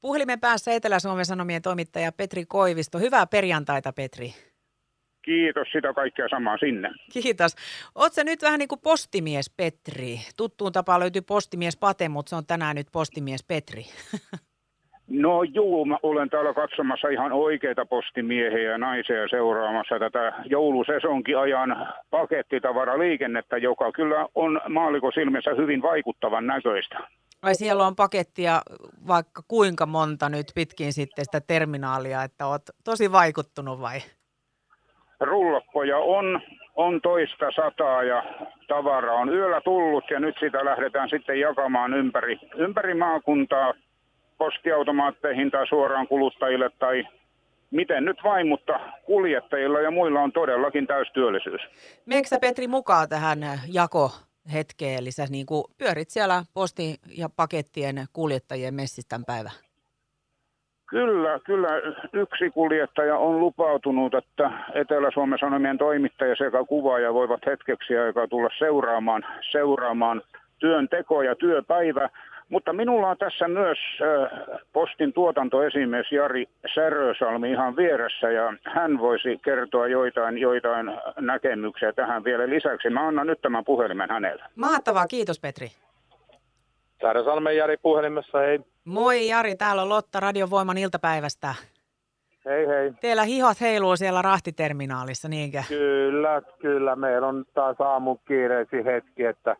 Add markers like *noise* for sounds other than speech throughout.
Puhelimen päässä Etelä-Suomen Sanomien toimittaja Petri Koivisto. Hyvää perjantaita, Petri. Kiitos, sitä kaikkea samaa sinne. Kiitos. Oletko nyt vähän niin kuin postimies Petri? Tuttuun tapaan löytyy postimies Pate, mutta se on tänään nyt postimies Petri. *laughs* No juu, mä olen täällä katsomassa ihan oikeita postimiehiä ja naisia seuraamassa tätä joulusesonkiajan pakettitavaraliikennettä, joka kyllä on maalliko silmissä hyvin vaikuttavan näköistä. Ai siellä on pakettia vaikka kuinka monta nyt pitkin sitten sitä terminaalia, että oot tosi vaikuttunut vai? Rullappoja on, on toista sataa ja tavara on yöllä tullut ja nyt sitä lähdetään sitten jakamaan ympäri, ympäri maakuntaa postiautomaatteihin tai suoraan kuluttajille tai miten nyt vain, mutta kuljettajilla ja muilla on todellakin täystyöllisyys. Meneekö Petri mukaan tähän jako hetkeen, eli sä niin kuin pyörit siellä posti- ja pakettien kuljettajien messistän päivä? Kyllä, kyllä. Yksi kuljettaja on lupautunut, että Etelä-Suomen Sanomien toimittaja sekä kuvaaja voivat hetkeksi aikaa tulla seuraamaan, seuraamaan työn teko ja työpäivä. Mutta minulla on tässä myös postin tuotantoesimies Jari Särösalmi ihan vieressä ja hän voisi kertoa joitain, joitain näkemyksiä tähän vielä lisäksi. Mä annan nyt tämän puhelimen hänelle. Mahtavaa, kiitos Petri. Särösalmen Jari puhelimessa, hei. Moi Jari, täällä on Lotta Radiovoiman iltapäivästä. Hei hei. Teillä hihot heiluu siellä rahtiterminaalissa, niinkö? Kyllä, kyllä. Meillä on taas aamun kiireisi hetki, että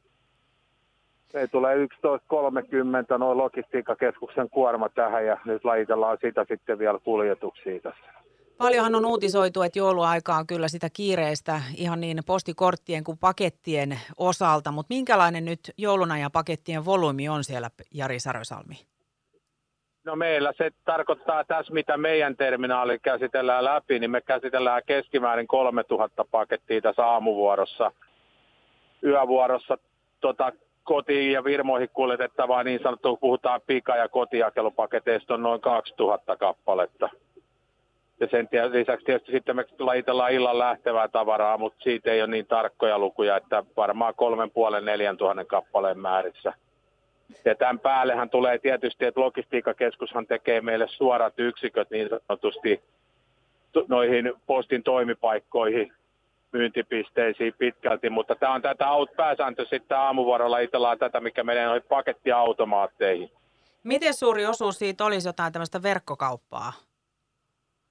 me tulee 11.30 noin logistiikkakeskuksen kuorma tähän ja nyt lajitellaan sitä sitten vielä kuljetuksiin tässä. Paljonhan on uutisoitu, että jouluaika on kyllä sitä kiireistä ihan niin postikorttien kuin pakettien osalta, mutta minkälainen nyt jouluna ja pakettien volyymi on siellä, Jari Sarösalmi? No meillä se tarkoittaa tässä, mitä meidän terminaali käsitellään läpi, niin me käsitellään keskimäärin 3000 pakettia tässä aamuvuorossa. Yövuorossa tota, kotiin ja virmoihin kuljetettavaa niin sanottu, puhutaan pika- ja kotijakelupaketeista on noin 2000 kappaletta. Ja sen lisäksi tietysti sitten me lajitellaan illan lähtevää tavaraa, mutta siitä ei ole niin tarkkoja lukuja, että varmaan kolmen puolen neljän tuhannen kappaleen määrissä. Ja tämän päällehän tulee tietysti, että logistiikkakeskushan tekee meille suorat yksiköt niin sanotusti noihin postin toimipaikkoihin myyntipisteisiin pitkälti, mutta tämä on tätä pääsääntö sitten aamuvuorolla itellaan tätä, mikä menee noihin pakettiautomaatteihin. Miten suuri osuus siitä olisi jotain tämmöistä verkkokauppaa?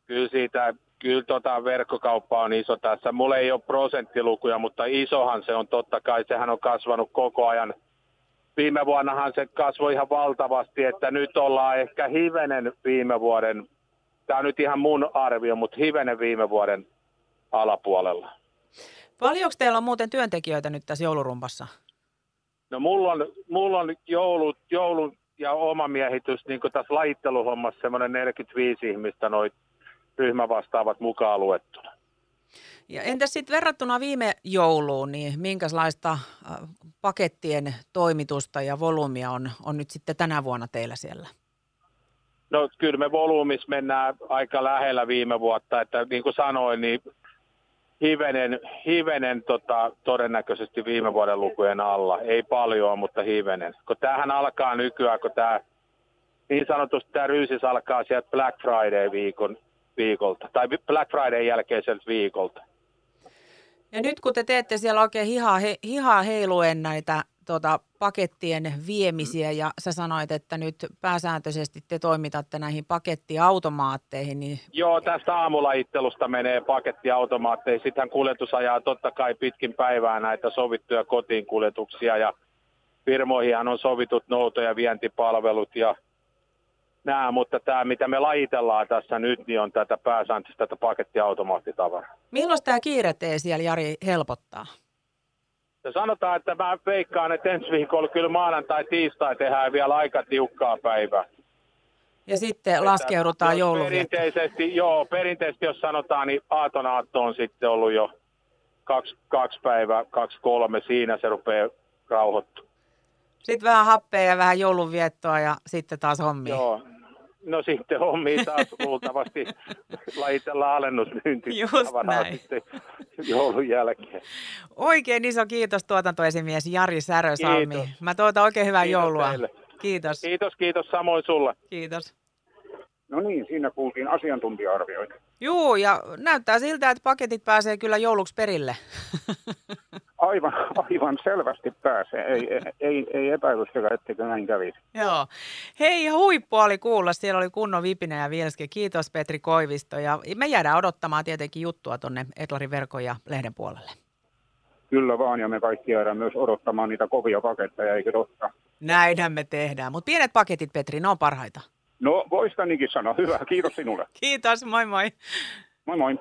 Kyllä siitä, kyllä tota verkkokauppa on iso tässä. Mulla ei ole prosenttilukuja, mutta isohan se on totta kai. Sehän on kasvanut koko ajan. Viime vuonnahan se kasvoi ihan valtavasti, että nyt ollaan ehkä hivenen viime vuoden, tämä on nyt ihan mun arvio, mutta hivenen viime vuoden alapuolella. Paljonko teillä on muuten työntekijöitä nyt tässä joulurumpassa? No mulla on, mulla on joulu, joulu ja oma miehitys niin tässä lajitteluhommassa semmoinen 45 ihmistä noin ryhmävastaavat mukaan luettuna. Ja entäs sitten verrattuna viime jouluun, niin minkälaista äh, pakettien toimitusta ja volyymia on, on nyt sitten tänä vuonna teillä siellä? No kyllä me volyymis mennään aika lähellä viime vuotta, että niin kuin sanoin, niin hivenen, hivenen tota, todennäköisesti viime vuoden lukujen alla. Ei paljon, mutta hivenen. Kun tämähän alkaa nykyään, kun tämä niin sanotusti tämä ryysis alkaa sieltä Black Friday-viikon viikolta, tai Black Friday jälkeiseltä viikolta. Ja nyt kun te teette siellä oikein hihaa, he, hihaa heiluen näitä tota, pakettien viemisiä ja sä sanoit, että nyt pääsääntöisesti te toimitatte näihin pakettiautomaatteihin. Niin... Joo, tästä aamulajittelusta menee pakettiautomaatteihin. Sitten kuljetus ajaa totta kai pitkin päivää näitä sovittuja kotiin kuljetuksia ja firmoihin on sovitut nouto- ja vientipalvelut ja nämä, mutta tämä mitä me lajitellaan tässä nyt, niin on tätä pääsääntöistä tätä pakettiautomaattitavaraa. Milloin tämä kiire siellä Jari helpottaa? Ja sanotaan, että mä veikkaan, että ensi viikolla kyllä maanantai, tiistai tehdään vielä aika tiukkaa päivää. Ja sitten että laskeudutaan joulun Perinteisesti, joo, perinteisesti jos sanotaan, niin aaton aatto on sitten ollut jo kaksi, kaksi päivää, kaksi kolme, siinä se rupeaa rauhoittu. Sitten vähän happea ja vähän joulunviettoa ja sitten taas hommia. Joo, No sitten hommiin taas luultavasti *laughs* lajitellaan alennusmyynti sitten joulun jälkeen. Oikein iso kiitos tuotantoesimies Jari Särösalmi. Kiitos. Mä toivotan oikein hyvää kiitos joulua. Teille. Kiitos. Kiitos, kiitos samoin sulle. Kiitos. No niin, siinä kuultiin asiantuntija-arvioita. Joo, ja näyttää siltä, että paketit pääsee kyllä jouluksi perille. *laughs* Aivan, *laughs* aivan selvästi pääsee. Ei, ei, ei epäilystäkään, etteikö näin kävisi. Joo. Hei, huippu oli kuulla. Siellä oli kunnon vipinä ja vieläkin. Kiitos Petri Koivisto. Ja me jäädään odottamaan tietenkin juttua tuonne Etlarin verkon ja lehden puolelle. Kyllä vaan, ja me kaikki jäädään myös odottamaan niitä kovia paketteja, eikö totta? Näinhän me tehdään. Mutta pienet paketit, Petri, ne on parhaita. No, voisi niinkin sanoa. Hyvä, kiitos sinulle. *laughs* Kiitos, moi moi. Moi moi.